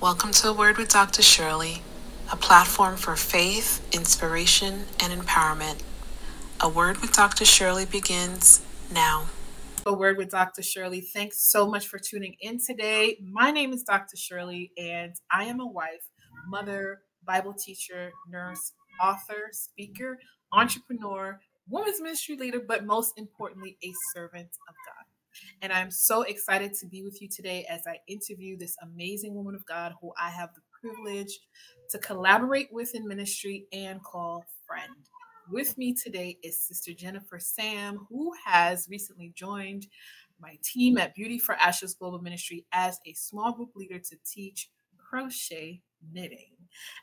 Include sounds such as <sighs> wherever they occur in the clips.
Welcome to A Word with Dr. Sherley, a platform for faith, inspiration, and empowerment. A Word with Dr. Sherley begins now. A Word with Dr. Sherley. Thanks so much for tuning in today. My name is Dr. Sherley, and I am a wife, mother, Bible teacher, nurse, author, speaker, entrepreneur, women's ministry leader, but most importantly, a servant of God. And I'm so excited to be with you today as I interview this amazing woman of God who I have the privilege to collaborate with in ministry and call friend. With me today is Sister Jennifer Sam, who has recently joined my team at Beauty for Ashes Global Ministry as a small group leader to teach crochet knitting.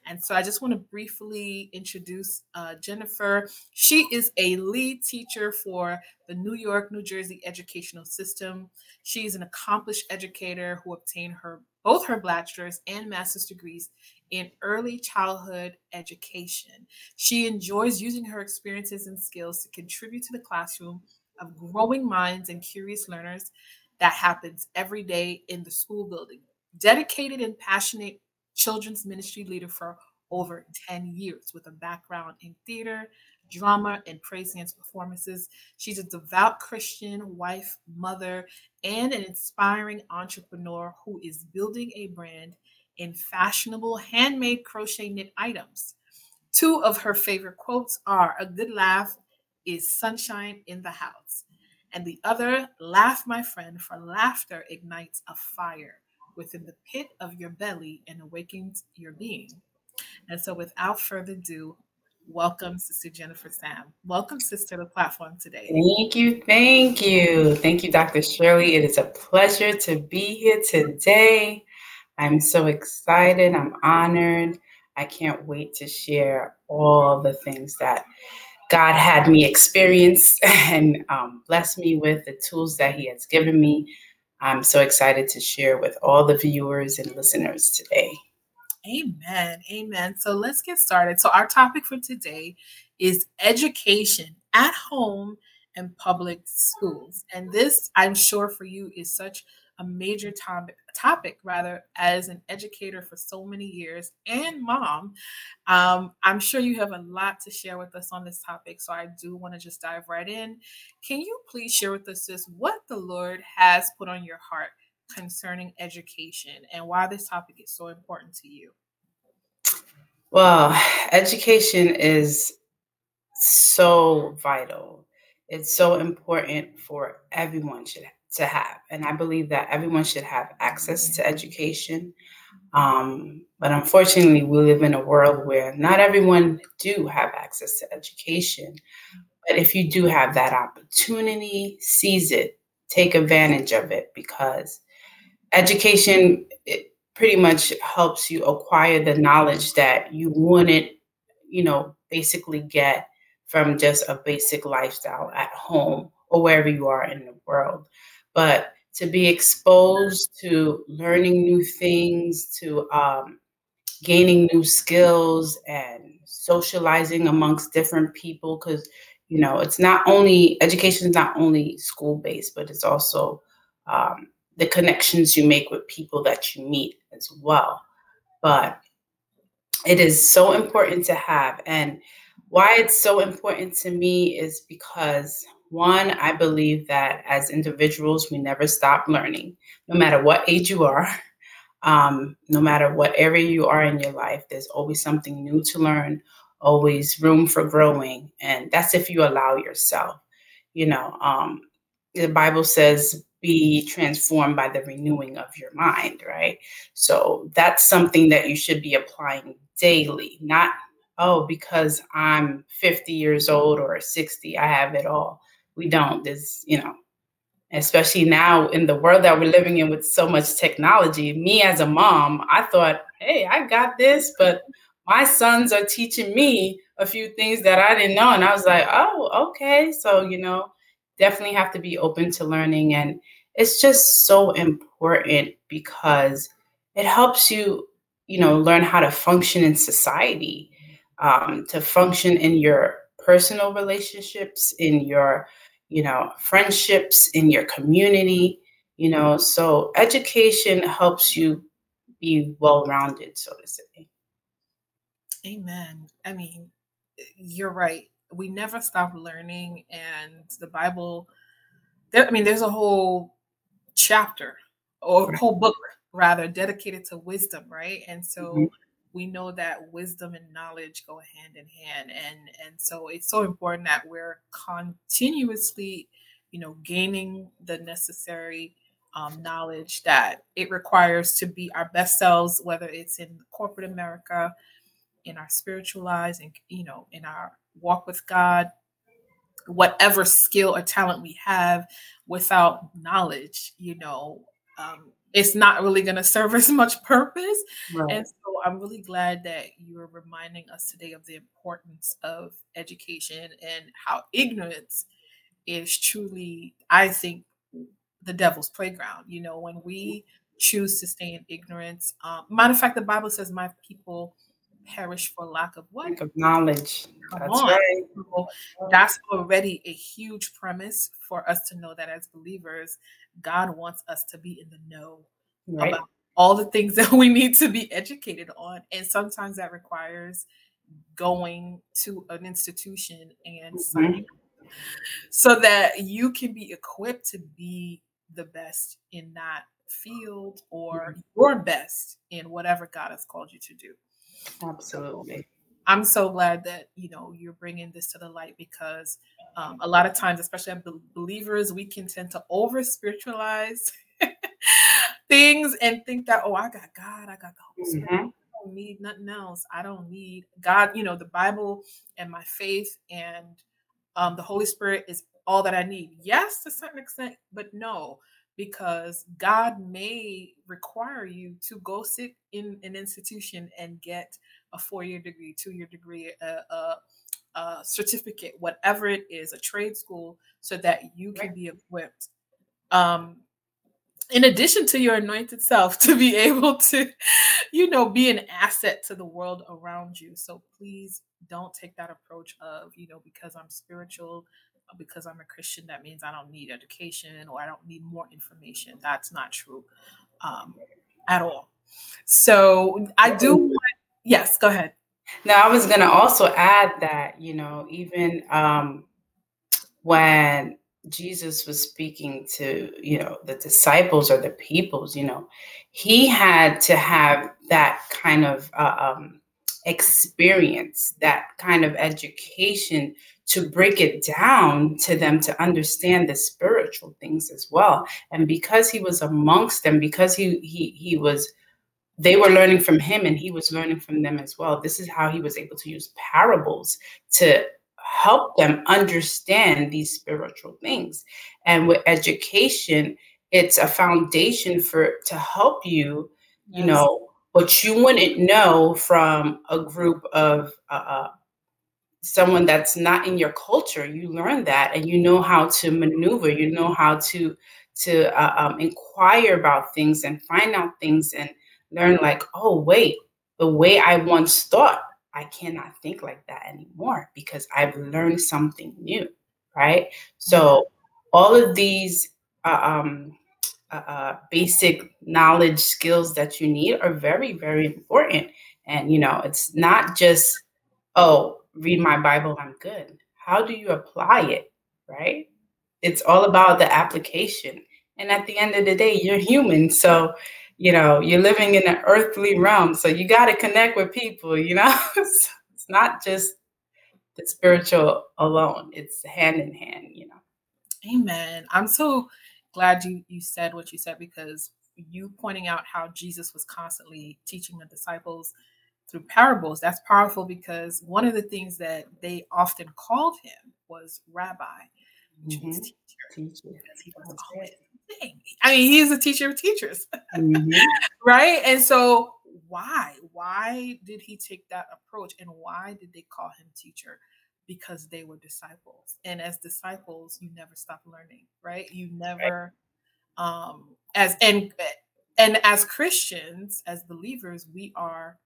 And so I just want to briefly introduce uh, Jennifer. She is a lead teacher for the New York, New Jersey educational system. She's an accomplished educator who obtained her both her bachelor's and master's degrees in early childhood education. She enjoys using her experiences and skills to contribute to the classroom of growing minds and curious learners that happens every day in the school building. Dedicated and passionate children's ministry leader for over 10 years with a background in theater, drama, and praise dance performances. She's a devout Christian, wife, mother, and an inspiring entrepreneur who is building a brand in fashionable handmade crochet knit items. Two of her favorite quotes are A good laugh is sunshine in the house. And the other, Laugh, my friend, for laughter ignites a fire within the pit of your belly and awakens your being. And so, without further ado, welcome, Sister Jennifer Sam. Welcome, Sister, to the platform today. Thank you. Thank you. Thank you, Dr. Sherley. It is a pleasure to be here today. I'm so excited. I'm honored. I can't wait to share all the things that God had me experience <laughs> and um, bless me with, the tools that He has given me I'm so excited to share with all the viewers and listeners today. Amen. Amen. So let's get started. So, our topic for today is education at home and public schools. And this, I'm sure, for you is such a major topic, topic rather as an educator for so many years and mom. Um, i'm sure you have a lot to share with us on this topic so i do want to just dive right in. Can you please share with us just what the lord has put on your heart concerning education and why this topic is so important to you? Well education is so vital. It's so important for everyone should to have. And I believe that everyone should have access to education. Um, but unfortunately, we live in a world where not everyone do have access to education. But if you do have that opportunity, seize it, take advantage of it because education it pretty much helps you acquire the knowledge that you wouldn't, you know, basically get from just a basic lifestyle at home or wherever you are in the world but to be exposed to learning new things, to um, gaining new skills and socializing amongst different people, because you know it's not only education is not only school based, but it's also um, the connections you make with people that you meet as well. But it is so important to have, and why it's so important to me is because one, I believe that as individuals, we never stop learning, no matter what age you are, <laughs> um, no matter what area you are in your life, there's always something new to learn, always room for growing. And that's if you allow yourself. You know, um, the Bible says, be transformed by the renewing of your mind, right? So that's something that you should be applying daily, not, oh, because I'm 50 years old or 60, I have it all we don't. There's, you know, especially now in the world that we're living in with so much technology. Me as a mom, I thought, hey, I got this, but my sons are teaching me a few things that I didn't know. And I was like, oh, okay. So, you know, definitely have to be open to learning. And it's just so important because it helps you, you know, learn how to function in society, um, to function in your personal relationships, in your you know, friendships in your community, you know. So education helps you, be well rounded, so to say. Amen. I mean, you're right. We never stop learning, and the Bible. There, I mean, there's a whole chapter or whole book rather dedicated to wisdom, right? And so mm-hmm. We know that wisdom and knowledge go hand in hand, and and so it's so important that we're continuously, you know, gaining the necessary um, knowledge that it requires to be our best selves, whether it's in corporate America, in our spiritual lives, and you know, in our walk with God, whatever skill or talent we have, without knowledge, you know, um, it's not really going to serve as much purpose. Right. And so I'm really glad that you're reminding us today of the importance of education and how ignorance is truly, I think, the devil's playground. You know, when we choose to stay in ignorance, um, matter of fact, the Bible says, "My people perish for lack of what? Lack of knowledge." Come that's on. right. So that's already a huge premise for us to know that as believers, God wants us to be in the know right. about all the things <laughs> that we need to be educated on, and sometimes that requires going to an institution and mm-hmm. signing so that you can be equipped to be the best in that field or mm-hmm. your best in whatever God has called you to do. Absolutely. I'm so glad that you know you're bringing this to the light because um, a lot of times, especially as believers, we can tend to over spiritualize <laughs> things and think that oh, I got God, I got the Holy Spirit. Mm-hmm. I don't need nothing else. I don't need God. You know, the Bible and my faith and um, the Holy Spirit is all that I need. Yes, to a certain extent, but no, because God may require you to go sit in an institution and get a four year degree, two year degree, a, a, a, certificate, whatever it is, a trade school, so that you can be equipped. Um, in addition to your anointed self, <laughs> to be able to, you know, be an asset to the world around you. So please don't take that approach of, you know, because I'm spiritual, because I'm a Christian, that means I don't need education or I don't need more information. That's not true um, at all. So I do want, yes, go ahead. Now, I was going to also add that, you know, even um, when Jesus was speaking to, you know, the disciples or the peoples, you know, he had to have that kind of uh, um, experience, that kind of education to break it down to them to understand the spiritual things as well. And because he was amongst them, because he he he was they were learning from him and he was learning from them as well. This is how he was able to use parables to help them understand these spiritual things. And with education, it's a foundation for to help you, you know, what you wouldn't know from a group of uh, uh someone that's not in your culture. You learn that and you know how to maneuver. You know how to to uh, um, inquire about things and find out things and learn like oh wait the way i once thought i cannot think like that anymore because i've learned something new right? So all of these uh, um, uh, basic knowledge skills that you need are very very important and you know it's not just oh read my Bible, I'm good. How do you apply it? Right? It's all about the application. And at the end of the day, you're human. So, you know, you're living in an earthly realm. So you got to connect with people, you know? <laughs> it's not just the spiritual alone, it's hand in hand, you know. Amen. I'm so glad you you said what you said because you pointing out how Jesus was constantly teaching the disciples through parables, that's powerful because one of the things that they often called him was rabbi, which mm-hmm. means teacher. teacher. Because he was always I mean, he's a teacher of teachers, mm-hmm. <laughs> right? And so, why? Why did he take that approach, and why did they call him teacher? Because they were disciples, and as disciples, you never stop learning, right? You never, right. um, as and and as Christians, as believers, we are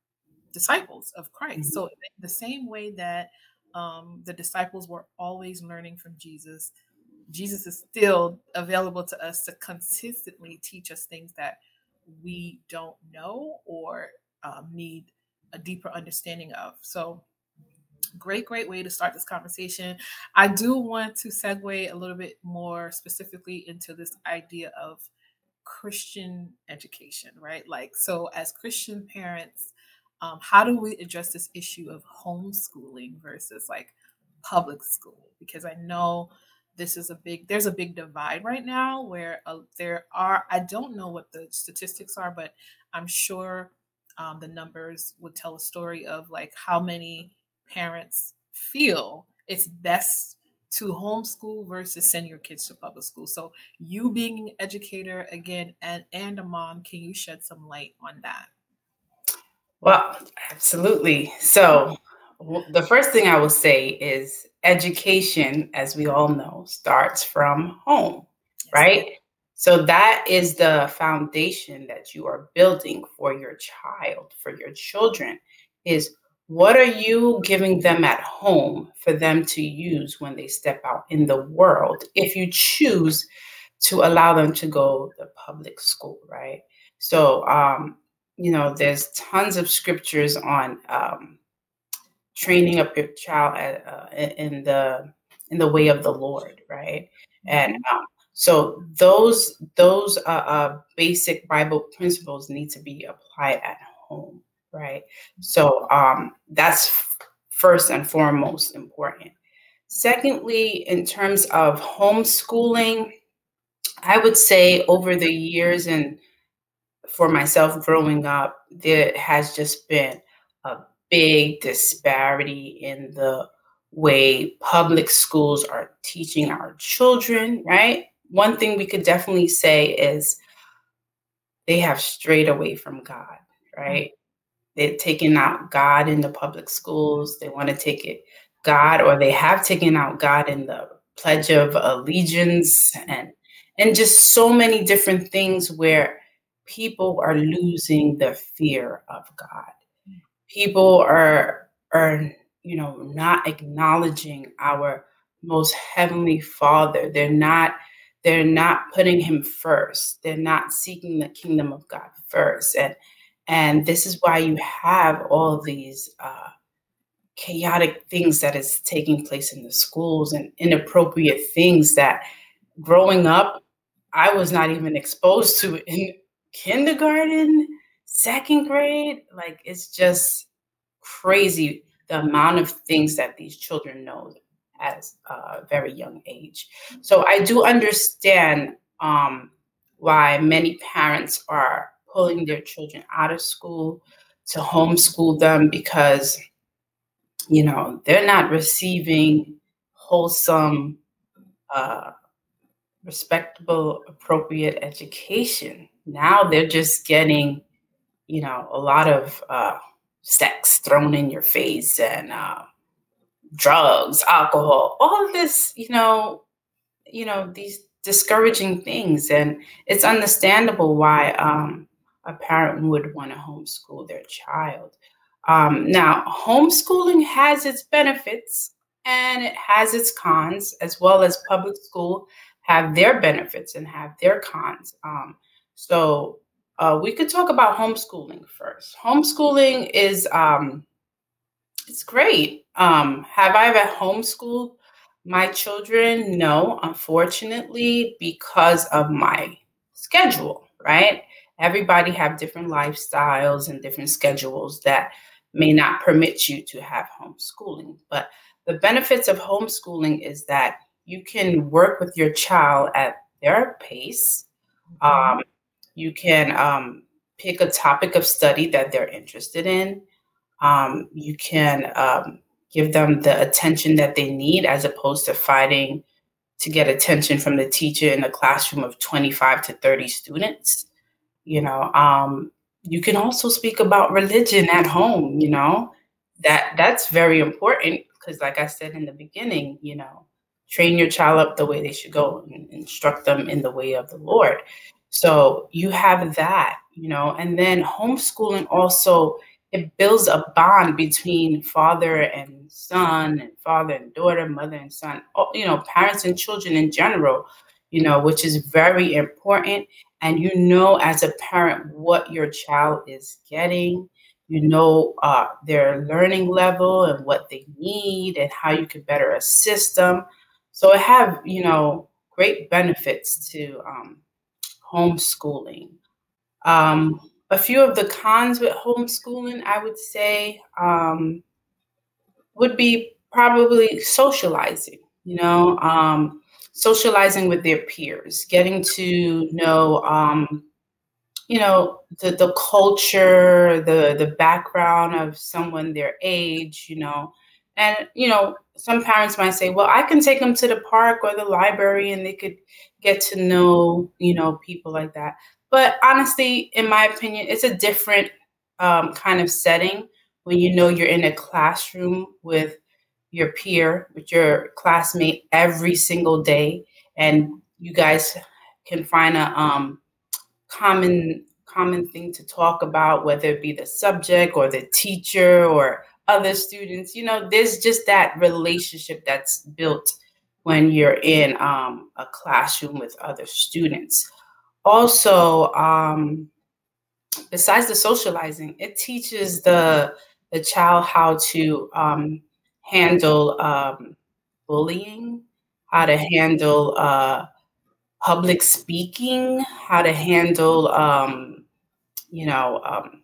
disciples of Christ. Mm-hmm. So, the same way that um, the disciples were always learning from Jesus, Jesus is still available to us to consistently teach us things that we don't know or um, need a deeper understanding of. So, great, great way to start this conversation. I do want to segue a little bit more specifically into this idea of Christian education, right? Like, so as Christian parents, um, how do we address this issue of homeschooling versus like public school? Because I know this is a big there's a big divide right now where uh, there are i don't know what the statistics are but i'm sure um, the numbers would tell a story of like how many parents feel it's best to homeschool versus send your kids to public school. So you being an educator again and and a mom can you shed some light on that? Well absolutely. So the first thing I will say is education, as we all know, starts from home, right? So that is the foundation that you are building for your child, for your children, is what are you giving them at home for them to use when they step out in the world if you choose to allow them to go to public school, right? So, um, you know, there's tons of scriptures on um, training up your child at, uh, in the in the way of the Lord, right? And mm-hmm. um, so those those uh, uh, basic Bible principles need to be applied at home, right? So um, that's first and foremost important. Secondly, in terms of homeschooling, I would say over the years and for myself growing up, there has just been a big disparity in the way public schools are teaching our children, right? One thing we could definitely say is they have strayed away from God, right? They've taken out God in the public schools. They want to take it God, or they have taken out God in the Pledge of Allegiance and and just so many different things where people are losing the fear of God. People are are you know not acknowledging our most heavenly father. They're not they're not putting him first. They're not seeking the kingdom of god first. And and this is why you have all these uh, chaotic things that is taking place in the schools and inappropriate things that growing up i was not even exposed to <laughs> in kindergarten second grade. Like it's just crazy the amount of things that these children know at a very young age. So i do understand um, why many parents are pulling their children out of school to homeschool them because you know they're not receiving wholesome uh, respectable appropriate education now they're just getting you know, a lot of uh, sex thrown in your face and uh, drugs, alcohol, all this, you know, you know, these discouraging things. And it's understandable why um, a parent would want to homeschool their child. Um, now, homeschooling has its benefits and it has its cons, as well as public school have their benefits and have their cons. Um, so uh, we could talk about homeschooling first. Homeschooling is um, it's great. Um, have I ever homeschooled my children? No, unfortunately, because of my schedule. Right? Everybody have different lifestyles and different schedules that may not permit you to have homeschooling. But the benefits of homeschooling is that you can work with your child at their pace. Mm-hmm. Um, you can um, pick a topic of study that they're interested in. Um, you can um, give them the attention that they need as opposed to fighting to get attention from the teacher in a classroom of 25 to 30 students. You know, um, you can also speak about religion at home, you know, that that's very important because like I said in the beginning, you know, train your child up the way they should go and instruct them in the way of the Lord. So you have that, you know, and then homeschooling also it builds a bond between father and son and father and daughter, mother and son, you know, parents and children in general, you know, which is very important. And you know as a parent what your child is getting. You know uh, their learning level and what they need and how you can better assist them. So it have you know great benefits to um, homeschooling. Um, a few of the cons with homeschooling i would say um, would be probably socializing you know um, socializing with their peers getting to know um, you know the the culture the the background of someone their age you know. And you know some parents might say well i can take them to the park or the library and they could get to know you know people like that. But honestly in my opinion it's a different um, kind of setting when you know you're in a classroom with your peer with your classmate every single day and you guys can find a um, common common thing to talk about whether it be the subject or the teacher or other students you know there's just that relationship that's built when you're in um, a classroom with other students. Also um, besides the socializing it teaches the the child how to um, handle um, bullying how to handle uh, public speaking, how to handle, um, you know, um,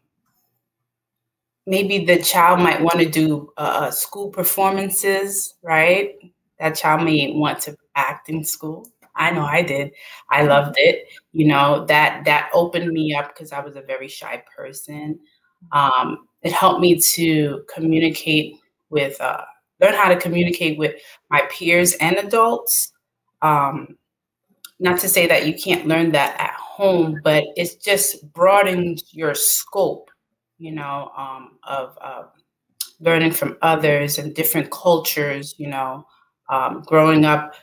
maybe the child might want to do uh, school performances, right? That child may want to act in school. I know I did. I mm-hmm. loved it. You know that that opened me up because I was a very shy person. Um, it helped me to communicate with, uh, learn how to communicate with my peers and adults. Um, not to say that you can't learn that at home, but it's just broadens your scope, you know, um, of uh, learning from others and different cultures. You know, um, growing up,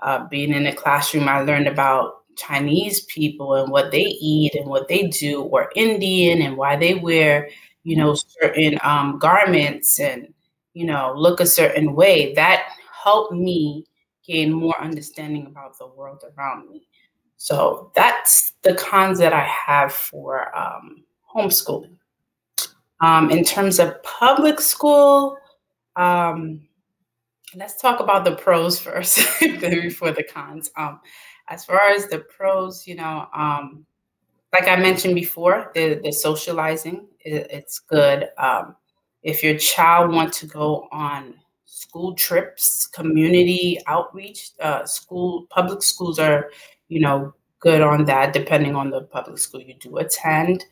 uh, being in a classroom, I learned about Chinese people and what they eat and what they do, or Indian and why they wear, you know, certain um, garments and you know look a certain way. That helped me gain more understanding about the world around me. So that's the cons that I have for um, homeschooling. Um, in terms of public school, um, let's talk about the pros first <laughs> before the cons. Um, as far as the pros, you know, um, like I mentioned before, the, the socializing, it, it's good. Um, if your child wants to go on school trips, community outreach. Uh, school public schools are, you know, good on that, depending on the public school you do attend.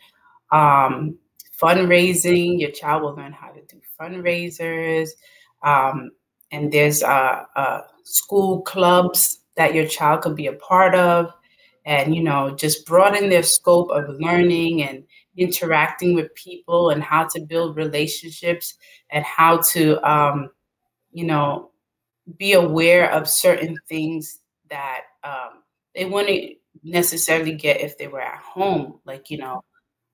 Um, fundraising, your child will learn how to do fundraisers. Um, and there's uh, uh, school clubs that your child could be a part of and you know just broaden their scope of learning and interacting with people and how to build relationships and how to um, you know, be aware of certain things that um, they wouldn't necessarily get if they were at home. Like, you know,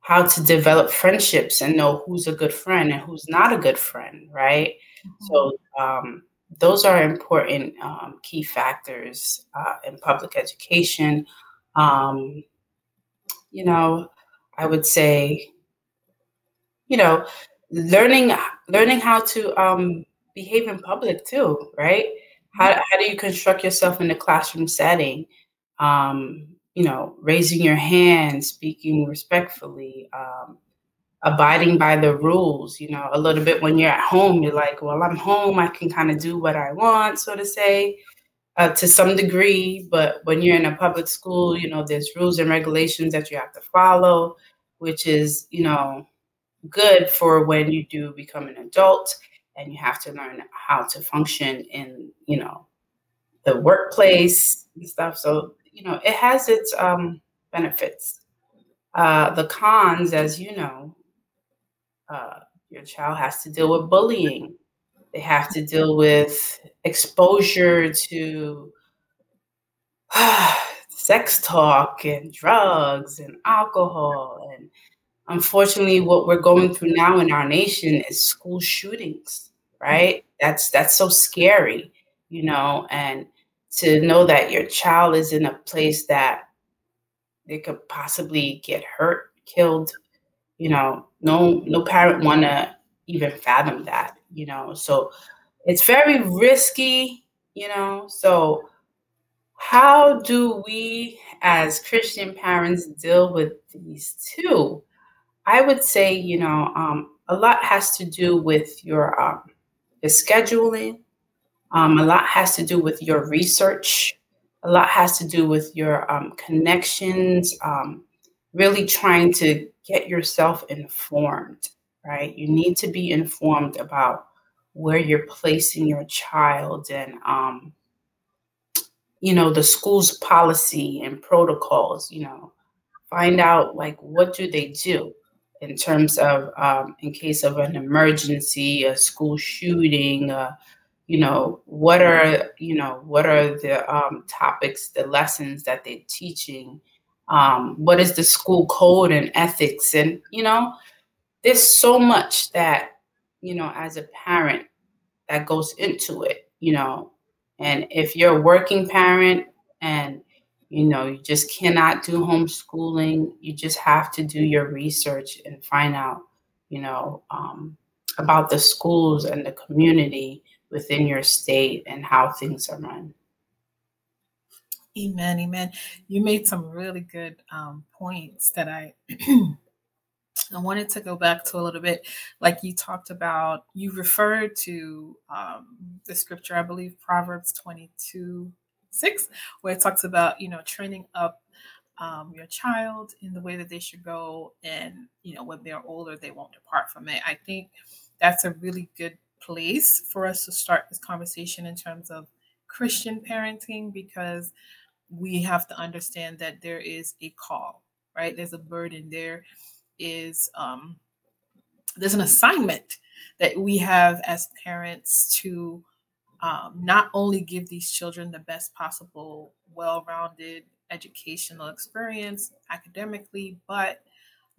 how to develop friendships and know who's a good friend and who's not a good friend, right? Mm-hmm. So, um, those are important um, key factors uh, in public education. Um, you know, I would say, you know, learning learning how to um, behave in public too, right? How, mm-hmm. how do you construct yourself in a classroom setting? Um, you know, raising your hand, speaking respectfully, um, abiding by the rules. You know, a little bit when you're at home, you're like, well, I'm home, I can kind of do what I want, so to say, uh, to some degree. But when you're in a public school, you know, there's rules and regulations that you have to follow, which is, you know, good for when you do become an adult and you have to learn how to function in you know the workplace and stuff. So you know it has its um, benefits. Uh, the cons as you know uh, your child has to deal with bullying. They have to deal with exposure to <sighs> sex talk and drugs and alcohol and unfortunately what we're going through now in our nation is school shootings right that's that's so scary you know and to know that your child is in a place that they could possibly get hurt, killed. You know, no no parent wanna even fathom that, you know. So it's very risky, you know. So how do we as Christian parents deal with these two? I would say, you know, um, a lot has to do with your um, your scheduling. Um, a lot has to do with your research. A lot has to do with your um, connections. Um, really trying to get yourself informed, right? You need to be informed about where you're placing your child and um, you know the school's policy and protocols you know find out like what do they do in terms of um, in case of an emergency a school shooting uh, you know what are you know what are the um, topics the lessons that they're teaching? Um, what is the school code and ethics? And you know there's so much that you know as a parent that goes into it you know and if you're a working parent and you know you just cannot do homeschooling, you just have to do your research and find out, you know, um, about the schools and the community within your state and how things are run. Amen, amen. You made some really good um, points that I <clears throat> I wanted to go back to a little bit, like you talked about, you referred to um, the scripture, I believe Proverbs 22 6, where it talks about, you know, training up um, your child in the way that they should go. And, you know, when they're older, they won't depart from it. I think that's a really good place for us to start this conversation in terms of Christian parenting because we have to understand that there is a call, right? There's a burden there is um, there's an assignment that we have as parents to um, not only give these children the best possible, well rounded educational experience academically, but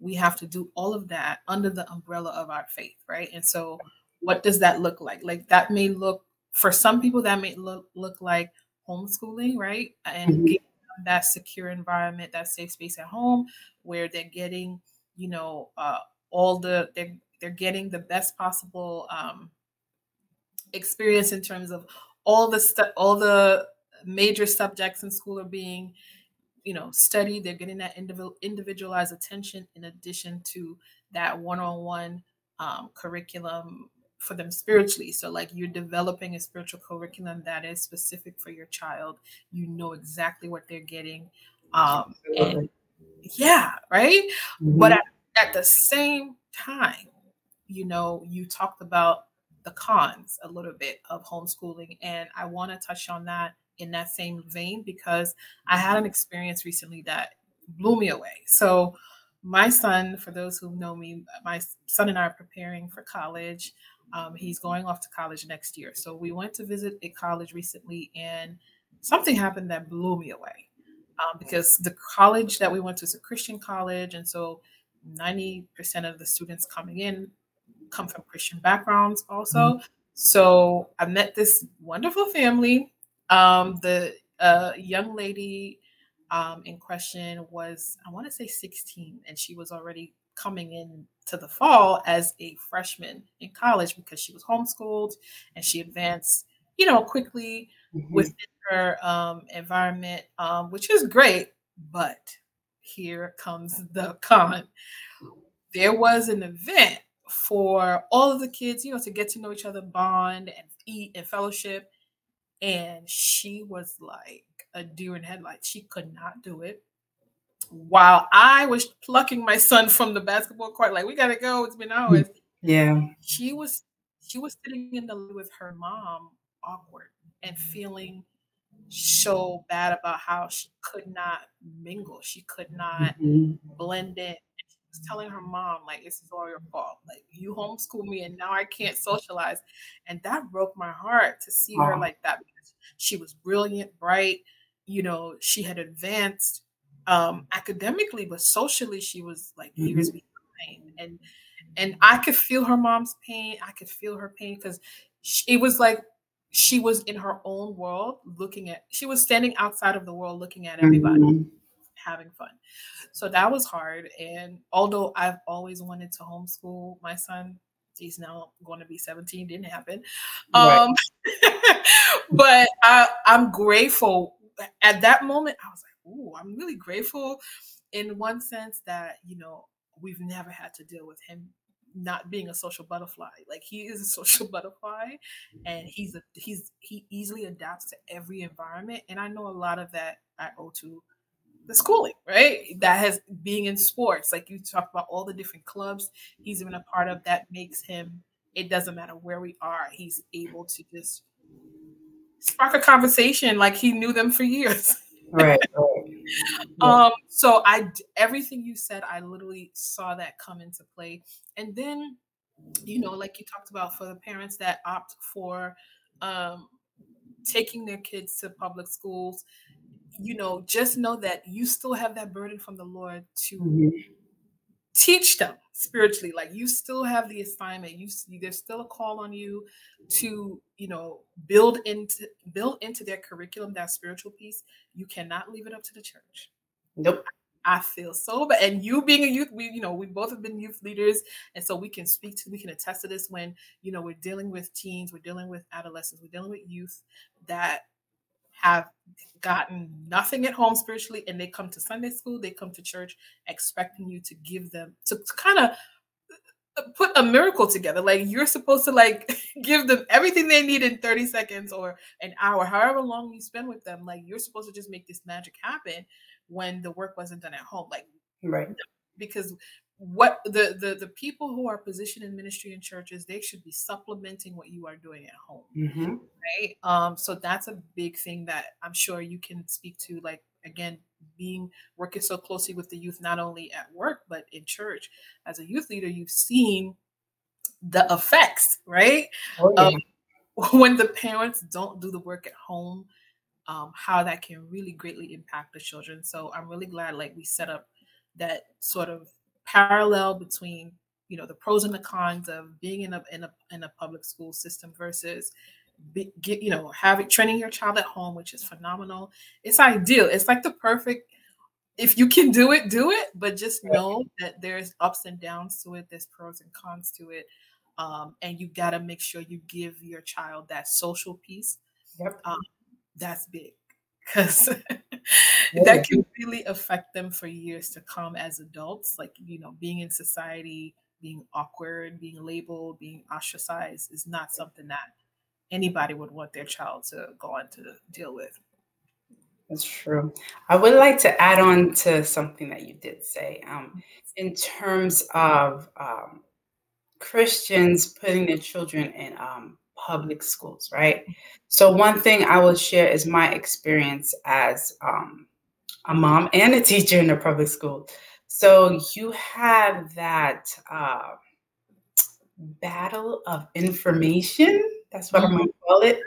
we have to do all of that under the umbrella of our faith, right? And so, what does that look like? Like, that may look for some people, that may look, look like homeschooling, right? And mm-hmm. that secure environment, that safe space at home where they're getting you know uh, all the they're they're getting the best possible um, experience in terms of all the stu- all the major subjects in school are being you know studied. They're getting that individual individualized attention in addition to that one-on-one um, curriculum for them spiritually. So like you're developing a spiritual curriculum that is specific for your child. You know exactly what they're getting um, and yeah, right. Mm-hmm. But at, at the same time, you know, you talked about the cons a little bit of homeschooling, and I want to touch on that in that same vein because I had an experience recently that blew me away. So, my son, for those who know me, my son and I are preparing for college. Um, he's going off to college next year. So, we went to visit a college recently, and something happened that blew me away um, because the college that we went to is a Christian college, and so 90% of the students coming in come from Christian backgrounds also. Mm-hmm. So I met this wonderful family. Um, the uh, young lady um, in question was, I want to say 16, and she was already coming in to the fall as a freshman in college because she was homeschooled and she advanced, you know, quickly mm-hmm. within her um, environment, um, which is great. But here comes the <laughs> con. There was an event for all of the kids, you know, to get to know each other, bond, and eat and fellowship. And she was like a deer in headlights. She could not do it. While I was plucking my son from the basketball court, like we gotta go. It's been hours. Yeah. She was she was sitting in the with her mom, awkward and feeling so bad about how she could not mingle. She could not mm-hmm. blend in. She was telling her mom, like, this is all your fault. Like, you homeschool me and now I can't socialize. And that broke my heart to see her like that because she was brilliant, bright. You know, she had advanced um, academically, but socially, she was like mm-hmm. years behind. And and I could feel her mom's pain. I could feel her pain because it was like she was in her own world looking at she was standing outside of the world looking at everybody mm-hmm. having fun. So that was hard. And although I've always wanted to homeschool my son, he's now going to be 17, didn't happen. Right. Um, <laughs> but I, I'm grateful. At that moment, I was like, ooh, I'm really grateful in one sense that, you know, we've never had to deal with him not being a social butterfly. Like he is a <laughs> social butterfly and mm-hmm. he's a he's he easily adapts to every environment. And I know a lot of that I owe to the schooling, right? That has being in sports, like you talk about all the different clubs he's been a part of that makes him, it doesn't matter where we are, he's able to just spark a conversation like he knew them for years. <laughs> Right. <laughs> um, so I everything you said, I literally saw that come into play. And then, you know, like you talked about for the parents that opt for um taking their kids to public schools, you know, just know that you still have that burden from the Lord to mm-hmm. Teach them spiritually. Like you still have the assignment. You see, there's still a call on you to, you know, build into build into their curriculum that spiritual piece. You cannot leave it up to the church. Nope. I feel so bad. And you being a youth, we, you know, we both have been youth leaders. And so we can speak to, we can attest to this when, you know, we're dealing with teens, we're dealing with adolescents, we're dealing with youth that have gotten nothing at home spiritually and they come to Sunday school, they come to church expecting you to give them to, to kind of uh, put a miracle together. Like you're supposed to like <laughs> give them everything they need in 30 seconds or an hour, however long you spend with them. Like you're supposed to just make this magic happen when the work wasn't done at home. Like right. Because what the, the the people who are positioned in ministry and churches they should be supplementing what you are doing at home mm-hmm. right um so that's a big thing that i'm sure you can speak to like again being working so closely with the youth not only at work but in church as a youth leader you've seen the effects right oh, yeah. um, <laughs> when the parents don't do the work at home um, how that can really greatly impact the children so i'm really glad like we set up that sort of parallel between you know the pros and the cons of being in a in a, in a public school system versus be, get you know having training your child at home which is phenomenal. It's ideal. It's like the perfect if you can do it do it but just know that there's ups and downs to it there's pros and cons to it um, and you got to make sure you give your child that social piece yep. um, that's big because <laughs> that can really affect them for years to come as adults. Like, you know, being in society, being awkward, being labeled, being ostracized is not something that anybody would want their child to go on to deal with. That's true. I would like to add on to something that you did say um, in terms of um, Christians putting their children in um, public schools, right? So, one thing I will share is my experience as um, a mom and a teacher in a public school. So, you have that uh, battle of information, that's what mm-hmm. I'm going to call it,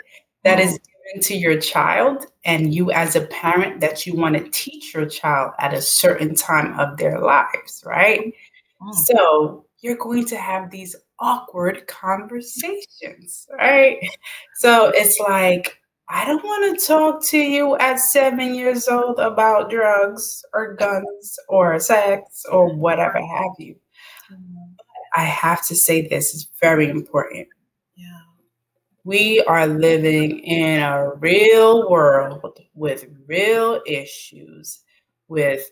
That is mm-hmm. given to your child, and you as a parent that you want to teach your child at a certain time of their lives, right? Mm-hmm. So, you're going to have these awkward conversations, right? <laughs> So it's like, I don't want to talk to you at seven years old about drugs or guns or sex or whatever have you. Mm-hmm. I have to say this is very important. Yeah. We are living in a real world with real issues, with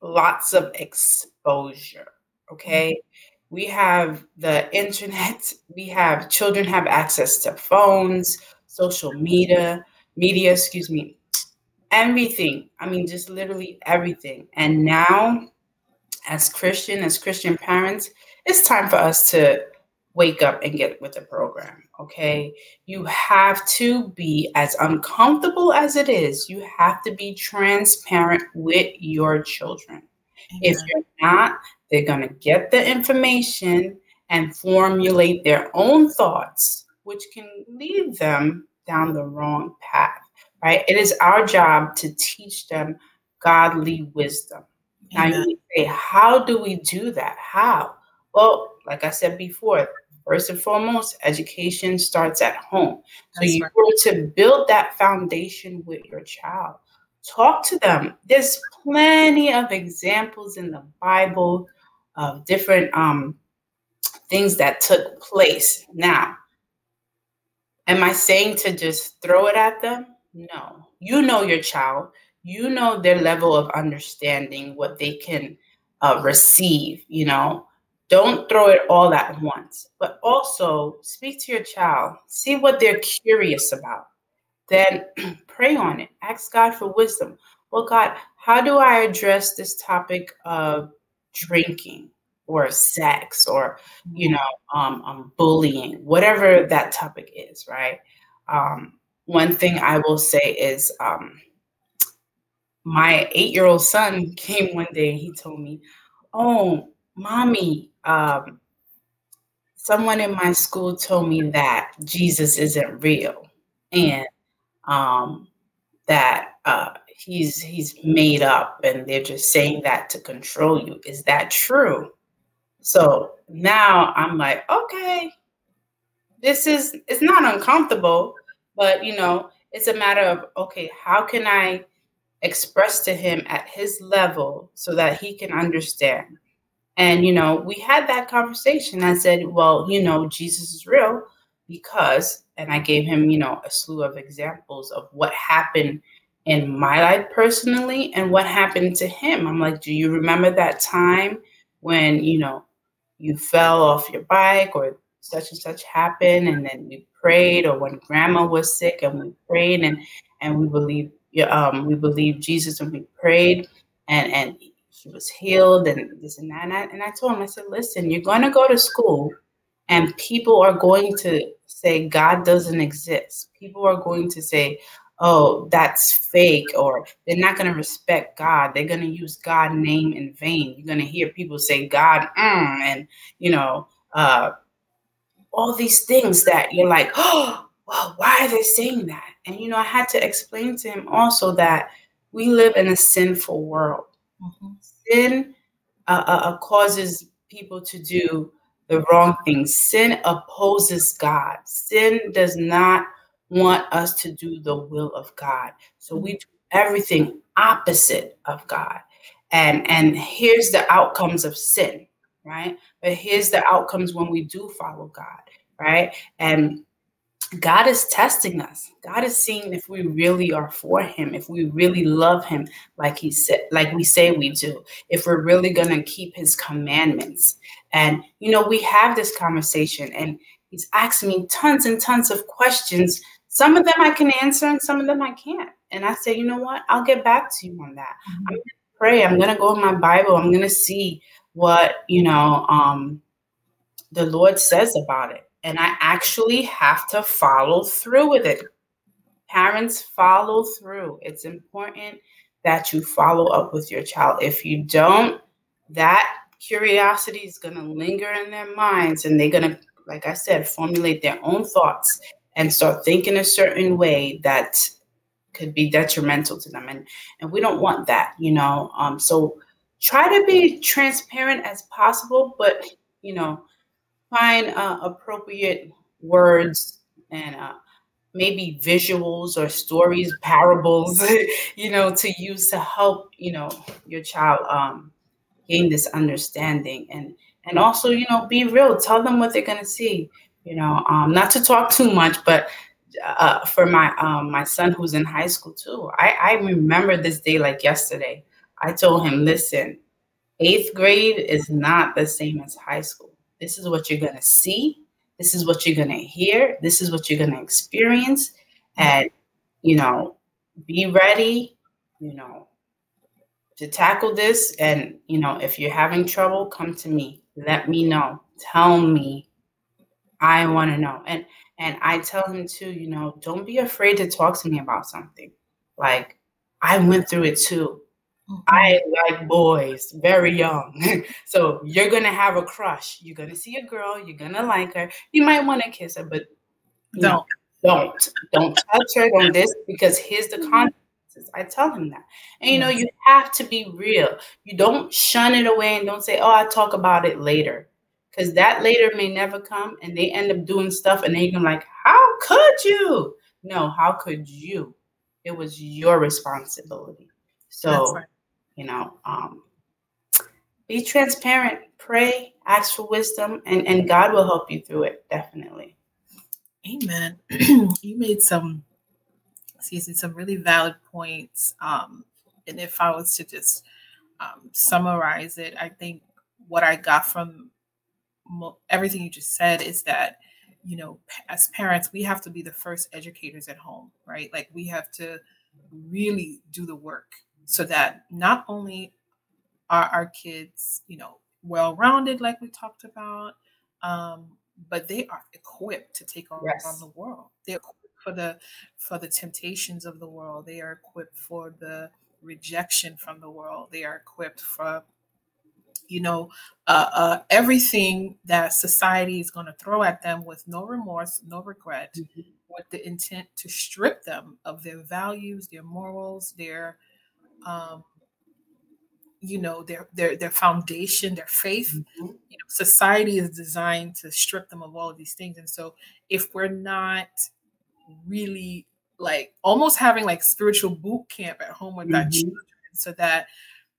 lots of exposure. Okay. Mm-hmm we have the internet we have children have access to phones social media media excuse me everything. I mean just literally everything. And now as christian as christian parents it's time for us to wake up and get with the program okay? You have to be as uncomfortable as it is. You have to be transparent with your children. If you're not they're going to get the information and formulate their own thoughts, which can lead them down the wrong path, right? It is our job to teach them godly wisdom. Now, you say, how do we do that? How? Well, like I said before, first and foremost, education starts at home. So That's you right. to build that foundation with your child. talk to them. There's plenty of examples in the Bible of different um, things that took place. Now, am I saying to just throw it at them? No. You know your child. You know their level of understanding, what they can uh, receive, you know. Don't throw it all at once, but also speak to your child. See what they're curious about. Then <clears throat> pray on it. Ask God for wisdom. Well, God, how do I address this topic of drinking or sex or, you know, um, um, bullying, whatever that topic is, right? Um, one thing I will say is um, my eight year old son came one day and he told me, Oh, mommy, um, someone in my school told me that Jesus isn't real and um, that uh, he's he's made up and they're just saying that to control you. Is that true? So now I'm like, okay, this is it's not uncomfortable, but you know, it's a matter of okay, how can I express to him at his level so that he can understand? And you know, we had that conversation. I said, well, you know, Jesus is real because and I gave him, you know, a slew of examples of what happened in my life personally and what happened to him. I'm like, do you remember that time when, you know, you fell off your bike or such and such happened and then we prayed or when grandma was sick and we prayed and and we believe um we believe Jesus and we prayed and and she was healed and this and that and I, and I told him I said listen you're going to go to school and people are going to say God doesn't exist. People are going to say oh that's fake or they're not going to respect God they're going to use God name in vain you're going to hear people say God mm, and you know uh all these things that you're like, <gasps> oh, well, why are they saying that? And you know, I had to explain to him also that we live in a sinful world. Mm-hmm. Sin uh, uh, uh, causes people to do the wrong things. Sin opposes God. Sin does not want us to do the will of God. So we do everything opposite of God. And and here's the outcomes of sin right? But here's the outcomes when we do follow God, right? And God is testing us. God is seeing if we really are for him, if we really love him like he said like we say we do. If we're really going to keep his commandments. And you know, we have this conversation and he's asking me tons and tons of questions. Some of them I can answer and some of them I can't. And I say, "You know what? I'll get back to you on that. Mm-hmm. I'm going to pray. I'm going to go in my Bible. I'm going to see what you know um, the Lord says about it, and I actually have to follow through with it. Parents, follow through. It's important that you follow up with your child. If you don't, that curiosity is going to linger in their minds, and they're going to, like I said, formulate their own thoughts and start thinking a certain way that could be detrimental to them and and we don't want that you know um so try to be transparent as possible, but you know, find uh, appropriate words and uh, maybe visuals or stories, parables, <laughs> you know, to use to help you know your child um, gain this understanding and and also you know be real. Tell them what they're gonna see. You know, um, not to talk too much, but uh, for my um, my son who's in high school too, I, I remember this day like yesterday. I told him, listen, eighth grade is not the same as high school. This is what you're to see. This is what you're to hear. This is what you're to experience. And, you know, be ready, you know, to tackle this. And, you know, if you're having trouble, come to me. Let me know. Tell me. I want to know. And, and I tell him too, you know, don't be afraid to talk to me about something. Like, I went through it too. Mm-hmm. I like boys, very young. <laughs> so you're gonna have a crush. You're gonna see a girl. You're gonna like her. You might want to kiss her, but don't, don't, don't touch her. Don't this because here's the mm-hmm. consequences. I tell him that, and you know mm-hmm. you have to be real. You don't shun it away and don't say, "Oh, I'll talk about it later," because that later may never come, and they end up doing stuff, and then you're like, "How could you?" No, how could you? it was your responsibility. So, right. you know, um, be transparent, pray, ask for wisdom, and, and God will help you through it, definitely. Amen. <clears throat> you made some, excuse me, some really valid points. Um, and if I was to just um, summarize it, I think what I got from everything you just said is that you know as parents we have to be the first educators at home right? Like we have to really do the work so that not only are our kids you know well rounded like we talked about um, but they are equipped to take on, yes. on the world. They're equipped for the for the temptations of the world. They are equipped for the rejection from the world. They are equipped for you know, uh, uh, everything that society is going to throw at them with no remorse, no regret, mm-hmm. with the intent to strip them of their values, their morals, their, um, you know, their their their foundation, their faith. Mm-hmm. You know, society is designed to strip them of all of these things, and so if we're not really like almost having like spiritual boot camp at home with mm-hmm. that children, so that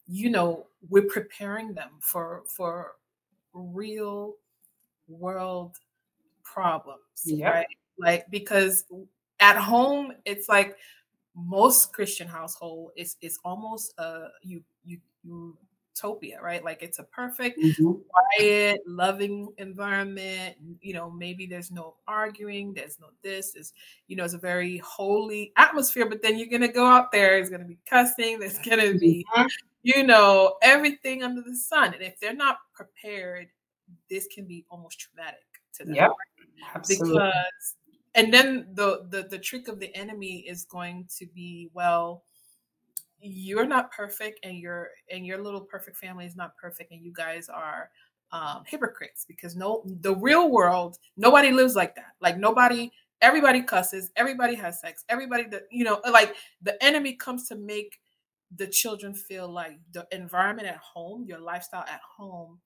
you know we're preparing them for for real world problems yep. right like because at home it's like most christian household is is almost a you you utopia right like it's a perfect mm-hmm. quiet loving environment you know maybe there's no arguing there's no this is you know it's a very holy atmosphere but then you're gonna go out there it's gonna be cussing there's gonna be mm-hmm you know, everything under the sun. And if they're not prepared, this can be almost traumatic to them. Yep, absolutely. Because and then the, the the trick of the enemy is going to be, well, you're not perfect and your and your little perfect family is not perfect and you guys are um, hypocrites because no the real world nobody lives like that like nobody everybody cusses everybody has sex everybody that you know like the enemy comes to make the children feel like the environment at home, your lifestyle at home,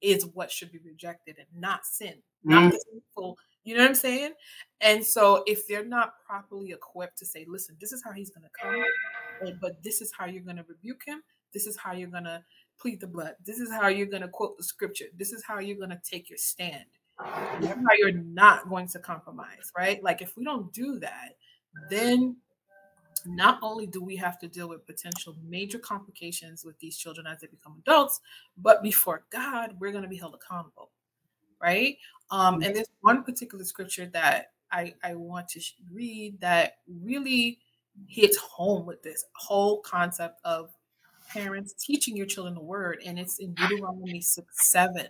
is what should be rejected and not sin, not mm. sinful. You know what I'm saying? And so if they're not properly equipped to say, listen, this is how he's going to come, but this is how you're going to rebuke him. This is how you're going to plead the blood. This is how you're going to quote the scripture. This is how you're going to take your stand. How you're not going to compromise, right? Like if we don't do that, then not only do we have to deal with potential major complications with these children as they become adults, but before God, we're going to be held accountable, right? Um, and there's one particular scripture that I, I want to read that really hits home with this whole concept of parents teaching your children the word, and it's in Deuteronomy 6 7.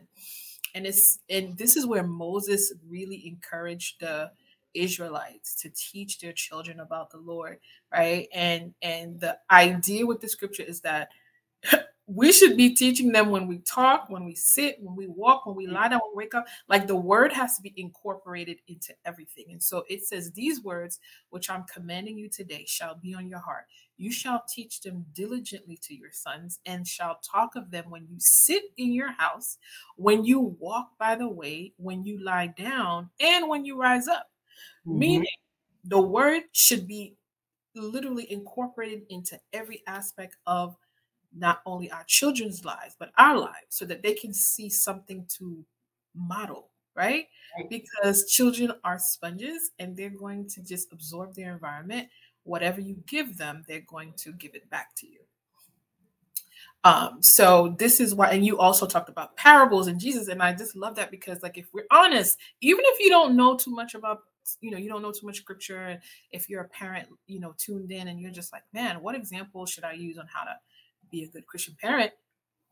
And it's and this is where Moses really encouraged the Israelites to teach their children about the Lord, right? And and the idea with the scripture is that <laughs> we should be teaching them when we talk, when we sit, when we walk, when we mm. lie down, when we wake up. Like the word has to be incorporated into everything. And so it says, These words which I'm commanding you today shall be on your heart. You shall teach them diligently to your sons, and shall talk of them when you sit in your house, when you walk by the way, when you lie down, and when you rise up. Mm-hmm. Meaning, the word should be literally incorporated into every aspect of not only our children's lives, but our lives, so that they can see something to model, right? right? Because children are sponges and they're going to just absorb their environment. Whatever you give them, they're going to give it back to you. Um, so this is why, and you also talked about parables and Jesus, and I just love that because, like, if we're honest, even if you don't know too much about you know you don't know too much scripture if you're a parent you know tuned in and you're just like man what example should i use on how to be a good christian parent?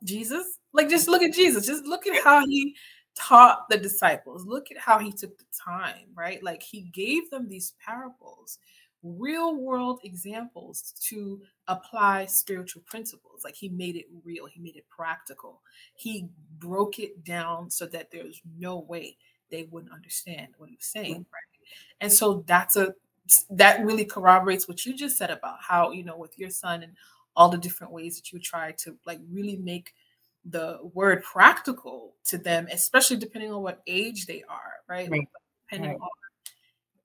Jesus? Like just look at jesus. Just look at how he taught the disciples. Look at how he took the time right? Like he gave them these parables real world examples to apply spiritual principles. Like he made it real. He made it practical. He broke it down so that there's no way they wouldn't understand what he was saying right and so that's a that really corroborates what you just said about how, you know, with your son and all the different ways that you try to like really make the word practical to them, especially depending on what age they are, right? right. Depending right.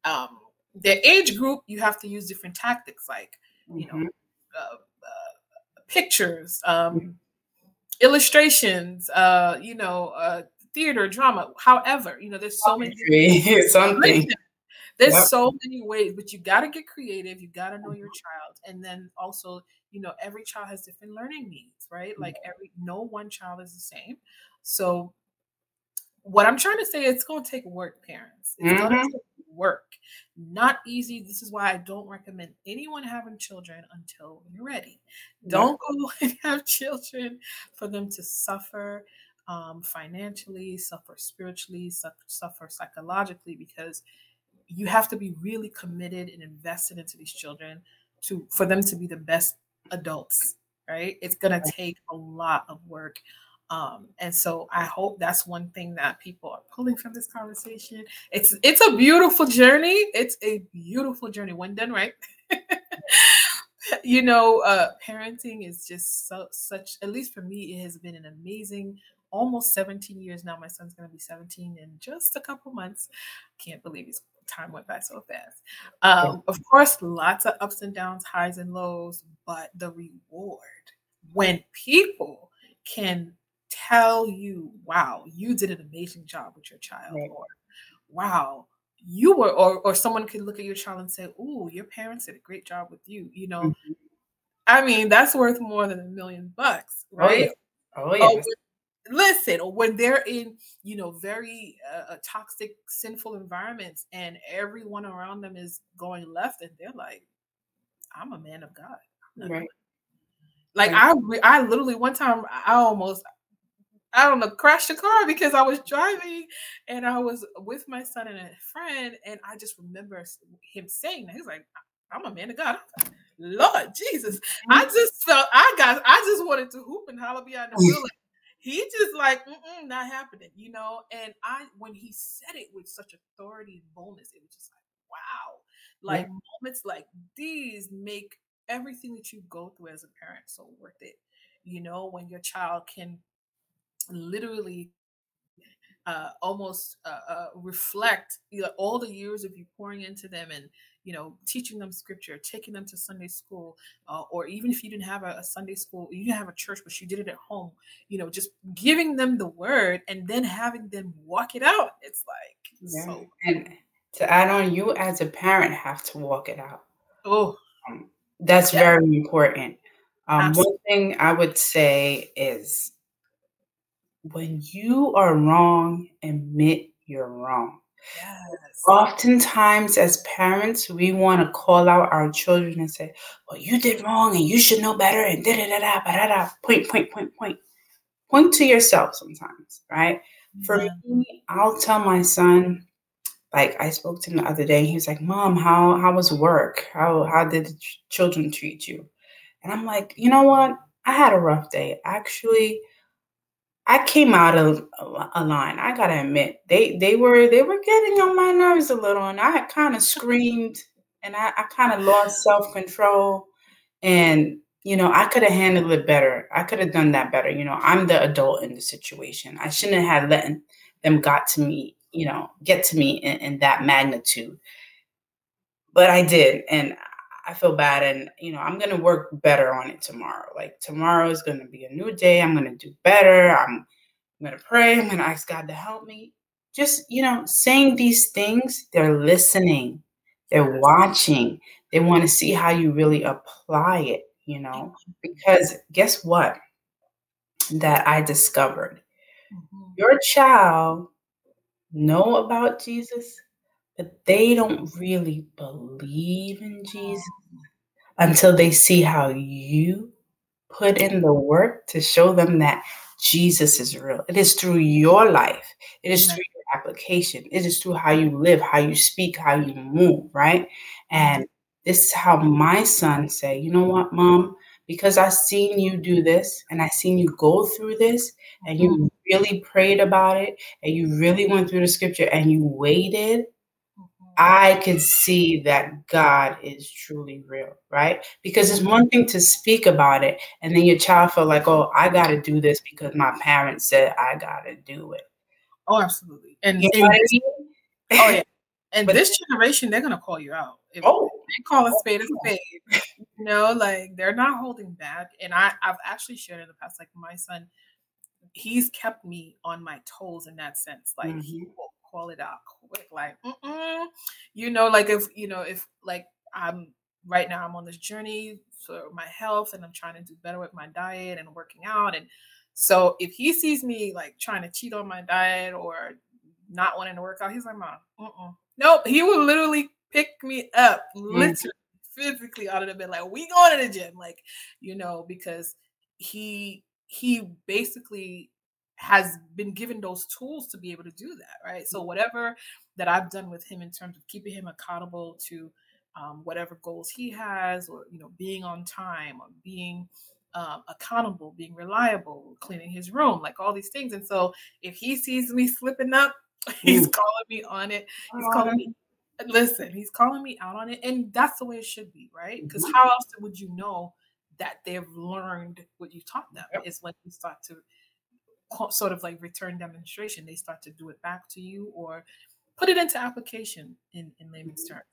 on um, their age group, you have to use different tactics, like you know, Mhm. uh, uh, pictures, um, illustrations, uh, you know, uh, theater, drama. However, you know, there's so many <laughs> something. There's Yep. so many ways, but you got to get creative. You got to know your child, and then also, you know, every child has different learning needs, right? Like every no one child is the same. So, what I'm trying to say, it's going to take work, parents. It's going Mhm. to take work. Not easy. This is why I don't recommend anyone having children until you're ready. Don't <laughs> go and have children for them to suffer um, financially, suffer spiritually, suffer, suffer psychologically, because you have to be really committed and invested into these children to for them to be the best adults right? It's going to take a lot of work. Um, and so i hope that's one thing that people are pulling from this conversation. It's it's a beautiful journey. It's a beautiful journey. When done right. <laughs> You know uh parenting is just so such at least for me it has been an amazing almost 17 years now. My son's going to be 17 in just a couple months. Can't believe his time went by so fast um of course lots of ups and downs highs and lows but the reward when people can tell you wow you did an amazing job with your child Right. or wow you were or or someone could look at your child and say oh your parents did a great job with you you know Mhm. i mean that's worth more than a million bucks Oh, yeah. right Oh, Oh, yes. when- listen, or when they're in, you know, very uh, uh, toxic, sinful environments, and everyone around them is going left, and they're like, "I'm a man of God." Right. Like Right. I, I literally one time I almost, I don't know, crashed the car because I was driving, and I was with my son and a friend, and I just remember him saying that he's like, "I'm a man of God." I was like, Lord Jesus, I just felt I got I just wanted to hoop and holler behind the wheel. He just like Mm-mm, not happening, you know. And I when he said it with such authority and boldness, it was just like wow. Like moments like these make everything that you go through as a parent so worth it. You know, when your child can literally uh, almost uh, uh, reflect you know, all the years of you pouring into them and you know teaching them scripture taking them to sunday school uh, or even if you didn't have a, a sunday school you didn't have a church but you did it at home you know just giving them the word and then having them walk it out it's like Yeah. so And to add on, you as a parent have to walk it out. oh Um, that's Yeah. very important. Um, one thing I would say is when you are wrong, admit you're wrong. Yes Oftentimes, as parents, we want to call out our children and say, Well, you did wrong and you should know better, and da da da da da da. Point, point, point, point. Point to yourself sometimes, right? For mm-hmm. me, I'll tell my son, like I spoke to him the other day, he was like, Mom, how how was work? How how did the ch- children treat you? And I'm like, you know what? I had a rough day. Actually, I came out of a line. I gotta admit, they they were they were getting on my nerves a little, and I kind of screamed, and I, I kind of lost self control, and you know I could have handled it better. I could have done that better. You know, I'm the adult in the situation. I shouldn't have let them got to me. You know, get to me in, in that magnitude, but I did, and I feel bad. And you know, I'm gonna work better on it tomorrow. Like tomorrow is gonna be a new day. I'm gonna do better. I'm I'm going to pray. I'm to ask God to help me. Just, you know, saying these things, they're listening, they're watching, they want to see how you really apply it, you know. Because guess what? That I discovered Mhm. your child know about Jesus, but they don't mm. really believe in oh. Jesus until they see how you put in the work to show them that Jesus is real. It is through your life. It is through your application. It is through how you live, how you speak, how you move, right? And mm-hmm. this is how my son say, you know what, mom? Because I seen you do this and I seen you go through this and you mm-hmm. really prayed about it and you really went through the scripture and you waited. I could see that God is truly real, right? Because it's one thing to speak about it, and then your child felt like, oh, I got to do this because my parents said I got to do it. Oh, absolutely. And, You know and I mean? oh yeah. <laughs> And but, this generation, they're gonna call you out. If oh, they call a spade a spade. You know, like they're not holding back. And I, I've actually shared in the past, like my son, he's kept me on my toes in that sense. Like mm-hmm. he will call it out quick, like, Mm-mm. you know, like if you know, if like I'm right now, I'm on this journey for my health, and I'm trying to do better with my diet and working out, and so if he sees me like trying to cheat on my diet or not wanting to work out, he's like, "Mom, uh-uh. nope." He will literally pick me up, mm-hmm. literally physically out of the bed, like, "We going to the gym," like, you know, because he he basically has been given those tools to be able to do that, right? So whatever that I've done with him in terms of keeping him accountable to um, whatever goals he has, or you know, being on time, or being um, accountable, being reliable, cleaning his room, like all these things. And so if he sees me slipping up, <laughs> he's Ooh. calling me on it. He's calling me. Listen, he's calling me out on it, and that's the way it should be, right? Because mm-hmm. how else would you know that they've learned what you taught them? Yep. Is when you start to sort of like return demonstration, they start to do it back to you or put it into application in, in layman's mm-hmm. terms.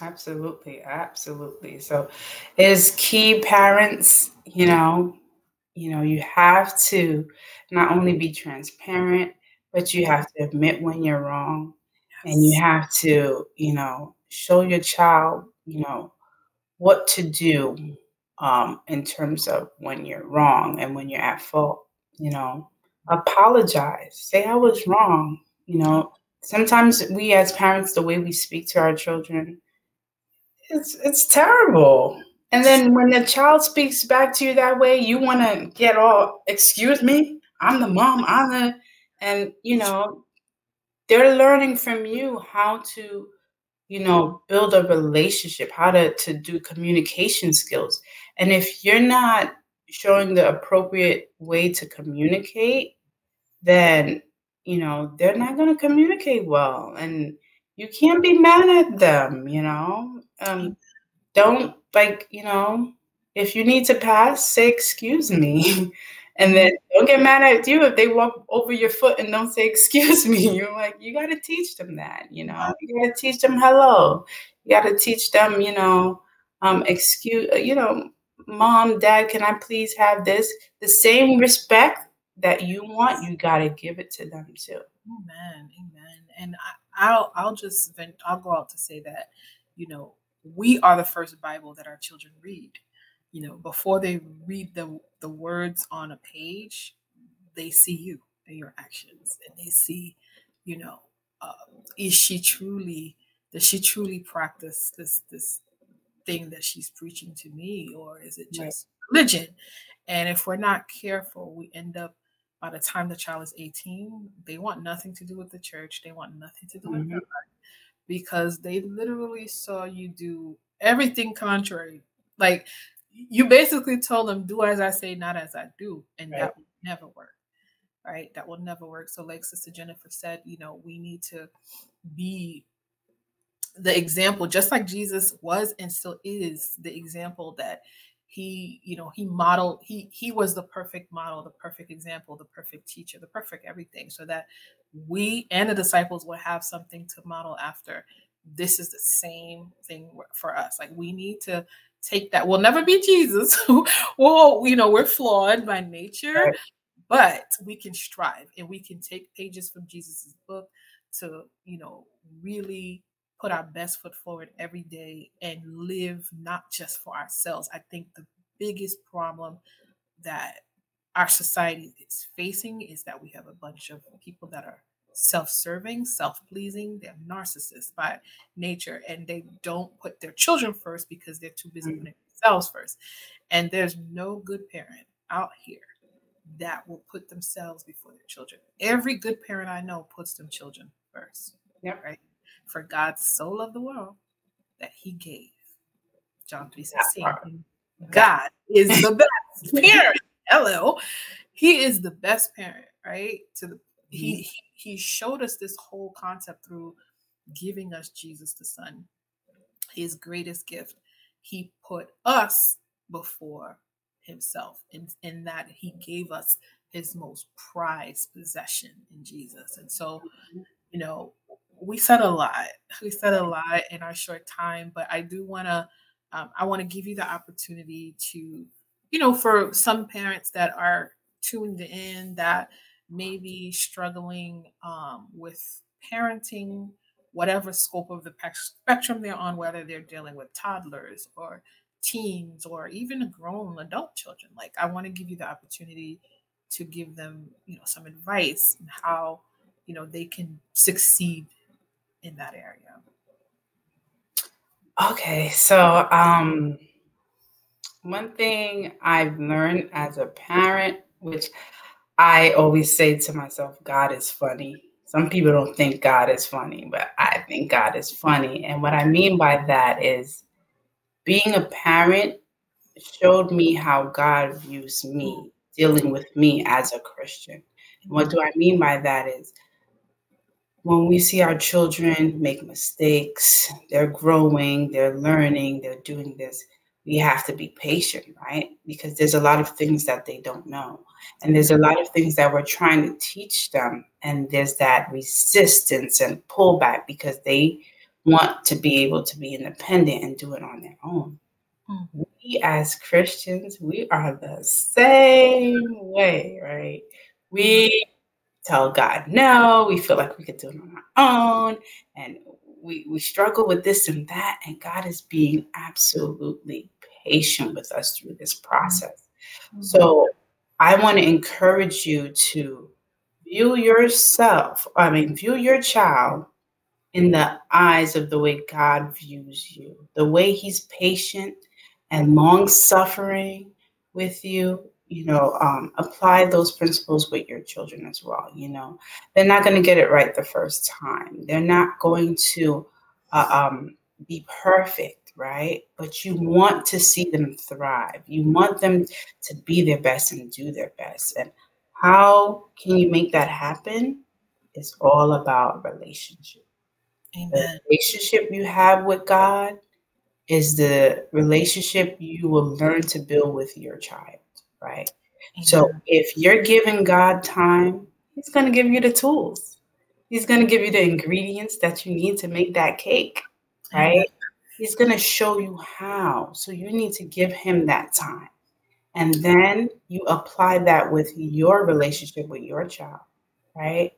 Absolutely, absolutely. So is key parents, you know, you know, you have to not only be transparent, but you have to admit when you're wrong. Yes. And you have to, you know, show your child, you know, what to do um, in terms of when you're wrong and when you're at fault you know, apologize, say I was wrong. You know, sometimes we as parents, the way we speak to our children, it's it's terrible. And then when the child speaks back to you that way, you want to get all, excuse me, I'm the mom, I'm the, and you know, they're learning from you how to, you know, build a relationship, how to to do communication skills. And if you're not showing the appropriate way to communicate, then you know they're not going to communicate well, and you can't be mad at them. You know, um, don't like you know if you need to pass, say excuse me. <laughs> And then don't get mad at you if they walk over your foot and don't say excuse me. <laughs> You're like, you gotta teach them that, you know. You gotta teach them hello. You gotta teach them, you know, um, excuse you know, mom, dad, can I please have this? The same respect that you want, you got to give it to them too. Amen. Amen. And I, will I'll just I'll go out to say that, you know, we are the first Bible that our children read. You know, before they read the the words on a page, they see you and your actions, and they see, you know, uh, is she truly does she truly practice this this thing that she's preaching to me, or is it just right. religion? And if we're not careful, we end up by the time the child is 18, they want nothing to do with the church. They want nothing to do mm-hmm. with God because they literally saw you do everything contrary. Like you basically told them, do as I say, not as I do. And right. that will never work. Right. That will never work. So, like Sister Jennifer said, you know, we need to be the example, just like Jesus was and still is the example that he, you know, he modeled, he he was the perfect model, the perfect example, the perfect teacher, the perfect everything, so that we and the disciples will have something to model after. This is the same thing for us. Like we need to take that. We'll never be Jesus. <laughs> well, you know, we're flawed by nature, right. but we can strive and we can take pages from Jesus's book to, you know, really put our best foot forward every day and live not just for ourselves. I think the biggest problem that our society is facing is that we have a bunch of people that are self-serving, self-pleasing, they're narcissists by nature and they don't put their children first because they're too busy mm. putting themselves first. And there's no good parent out here that will put themselves before their children. Every good parent I know puts them children first. Yep. Right. For God so loved the world that he gave. John 3 16. God is the best <laughs> parent. Hello. He is the best parent, right? To the he mm-hmm. he showed us this whole concept through giving us Jesus the Son, his greatest gift. He put us before himself in, in that he gave us his most prized possession in Jesus. And so, you know, we said a lot. We said a lot in our short time, but I do want to um, I want to give you the opportunity to, you know, for some parents that are tuned in that may be struggling um, with parenting, whatever scope of the spectrum they're on, whether they're dealing with toddlers or teens or even grown adult children. Like, I want to give you the opportunity to give them, you know, some advice and how, you know, they can succeed in that area. Okay, so um, one thing I've learned as a parent, which I always say to myself, God is funny. Some people don't think God is funny, but I think God is funny. And what I mean by that is being a parent showed me how God views me, dealing with me as a Christian. And what do I mean by that is when we see our children make mistakes, they're growing, they're learning, they're doing this, we have to be patient, right? Because there's a lot of things that they don't know. And there's a lot of things that we're trying to teach them. And there's that resistance and pullback because they want to be able to be independent and do it on their own. Mm-hmm. We as Christians, we are the same way, right? We tell God no. We feel like we could do it on our own. And we, we struggle with this and that. And God is being absolutely patient with us through this process. Mm-hmm. So I want to encourage you to view yourself, I mean, view your child in the eyes of the way God views you, the way He's patient and long suffering with you, you know, um, apply those principles with your children as well. You know, they're not going to get it right the first time. They're not going to uh, um, be perfect, right? But you want to see them thrive. You want them to be their best and do their best. And how can you make that happen? It's all about relationship. Amen. The relationship you have with God is the relationship you will learn to build with your child right? So if you're giving God time, He's going to give you the tools. He's going to give you the ingredients that you need to make that cake, right? He's going to show you how. So you need to give Him that time. And then you apply that with your relationship with your child, right?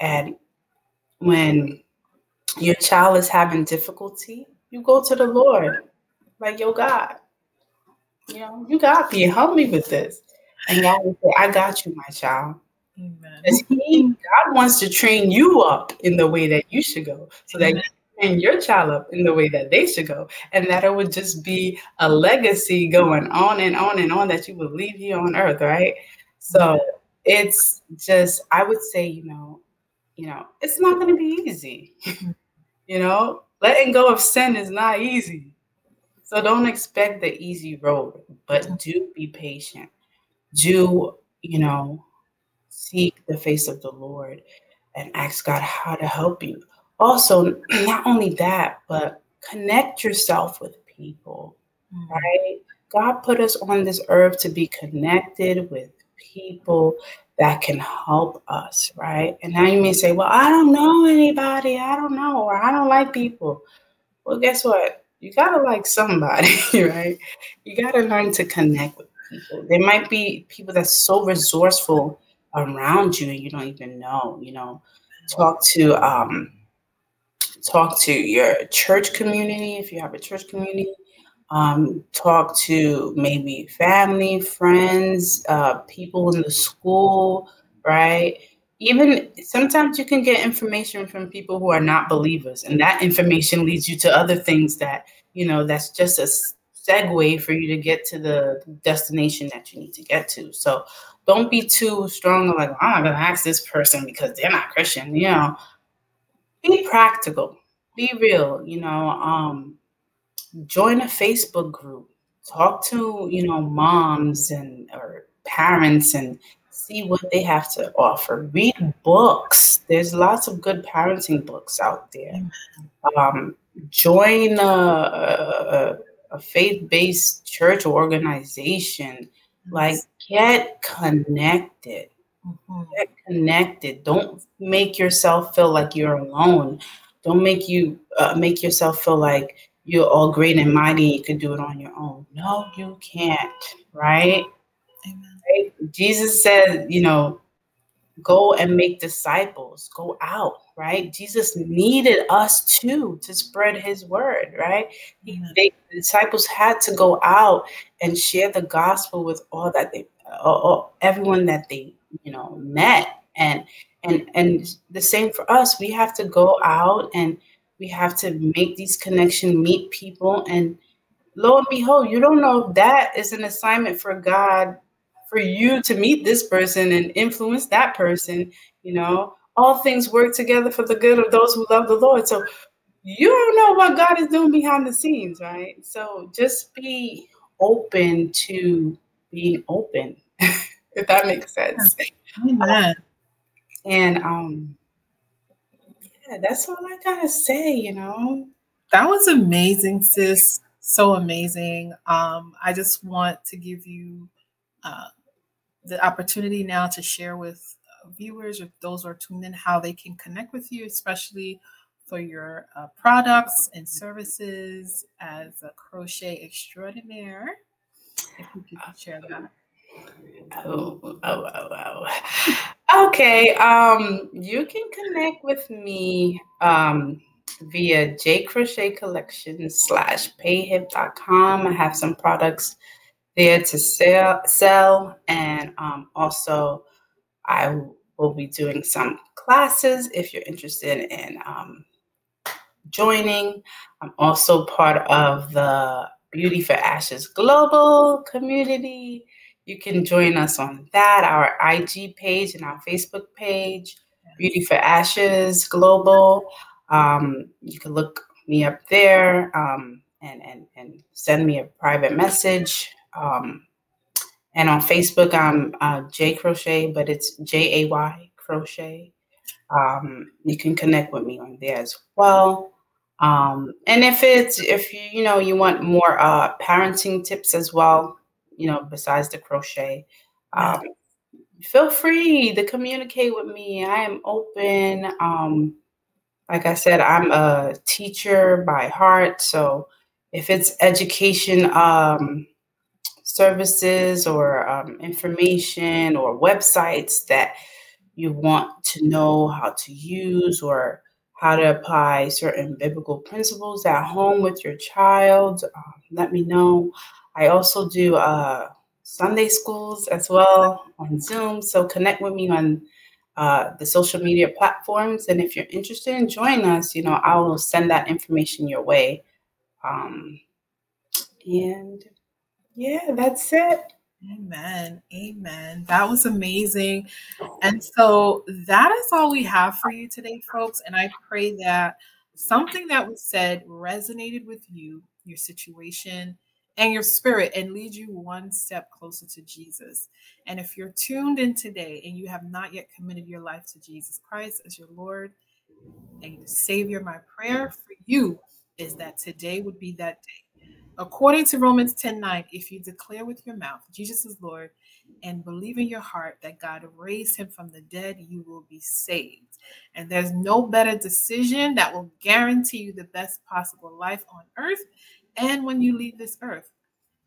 And when your child is having difficulty, you go to the Lord, like, yo, God, you know, you got me. Help me with this. And God will say, I got you, my child. Amen. He, God wants to train you up in the way that you should go so that you train your child up in the way that they should go. And that it would just be a legacy going on and on and on that you will leave here on earth, right? So it's just, I would say, you know, you know, it's not going to be easy. <laughs> Mm-hmm. you know, letting go of sin is not easy. So don't expect the easy road, but do be patient. Do, you know, seek the face of the Lord and ask God how to help you. Also, <clears throat> not only that, but connect yourself with people, mm-hmm. right? God put us on this earth to be connected with people that can help us, right? And now you may say, well, I don't know anybody. I don't know, or I don't like people. Well, guess what? You gotta like somebody, <laughs> right? You gotta learn to connect with people. There might be people that's so resourceful around you and you don't even know, you know. Talk to um talk to your church community if you have a church community. Um, talk to maybe family, friends, uh, people in the school, right? Even sometimes you can get information from people who are not believers and that information leads you to other things that you know that's just a segue for you to get to the destination that you need to get to. So don't be too strong like i'm not going to ask this person because they're not christian you know. Be practical. Be real you know um join a facebook group. Talk to you know moms and or parents and see what they have to offer. Read books. There's lots of good parenting books out there. Um, join a, a, a faith based church organization. Like, get connected. Mm-hmm. Get connected. Don't make yourself feel like you're alone. Don't make you uh, make yourself feel like you're all great and mighty. You can do it on your own. No, you can't. Right? Amen. Right? Jesus said, you know, go and make disciples. Go out. Right? Jesus needed us too to spread His word. Right? He, they, the disciples had to go out and share the gospel with all that they, all, everyone that they, you know, met and and and the same for us we have to go out and we have to make these connections meet people and lo and behold you don't know if that is an assignment for god for you to meet this person and influence that person you know all things work together for the good of those who love the lord so you don't know what god is doing behind the scenes right so just be open to being open <laughs> if that makes sense Amen. And um yeah, that's all I gotta say, you know. That was amazing, sis. So amazing. Um, I just want to give you uh, the opportunity now to share with uh, viewers or those who are tuned in how they can connect with you, especially for your uh, products and services as a crochet extraordinaire. If you could share that. Oh, oh, oh, oh. Okay. Um, you can connect with me um, via J Crochet slash payhip.com. I have some products there to sell, sell and um, also I will be doing some classes if you're interested in um, joining. I'm also part of the Beauty for Ashes Global community. You can join us on that, our IG page and our Facebook page, Beauty for Ashes Global. Um, you can look me up there um, and, and, and send me a private message. Um, and on Facebook, I'm uh, J Crochet, but it's J A Y Crochet. Um, you can connect with me on there as well. Um, and if it's if you you know you want more uh, parenting tips as well, you know, besides the crochet. Um, feel free to communicate with me. I am open. Um, like I said, I'm a teacher by heart. So if it's education um, services or um, information or websites that you want to know how to use or how to apply certain biblical principles at home with your child, uh, let me know. I also do uh, Sunday schools as well on Zoom. So connect with me on uh, the social media platforms. And if you're interested in joining us, you know, I will send that information your way. Um, and yeah, that's it. Amen. Amen. That was amazing. And so that is all we have for you today, folks. And I pray that something that was said resonated with you, your situation, and your spirit and lead you one step closer to Jesus. And if you're tuned in today and you have not yet committed your life to Jesus Christ as your Lord and Savior, my prayer for you is that today would be that day. According to Romans 10 9, if you declare with your mouth Jesus is Lord and believe in your heart that God raised him from the dead, you will be saved. And there's no better decision that will guarantee you the best possible life on earth and when you leave this earth.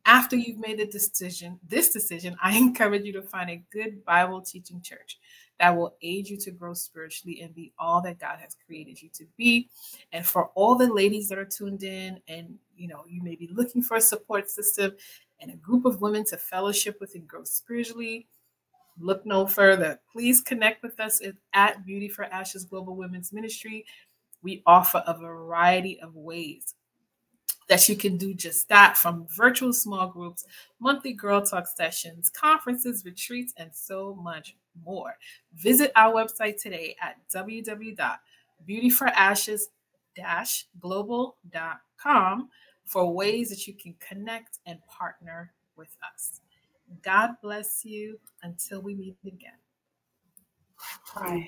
After you've made the decision, this decision, I <laughs> encourage you to find a good Bible teaching church that will aid you to grow spiritually and be all that God has created you to be. And for all the ladies that are tuned in and you know, you may be looking for a support system and a group of women to fellowship with and grow spiritually, look no further. Please connect with us at Beauty for Ashes Global Women's Ministry. We offer a variety of ways that you can do just that from virtual small groups, monthly Girl Talk sessions, conferences, retreats, and so much more. Visit our website today at www.beautyforashes-global.com for ways that you can connect and partner with us. God bless you until we meet again. Bye.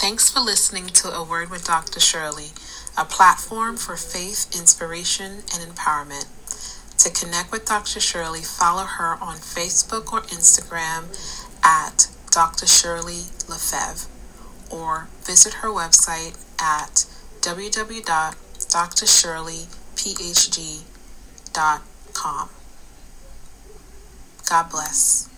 Thanks for listening to A Word with Dr. Sherley, a platform for faith, inspiration, and empowerment. To connect with Dr. Sherley, follow her on Facebook or Instagram at Dr. Sherley Lefevre or visit her website at www.drsherleyphd.com. God bless.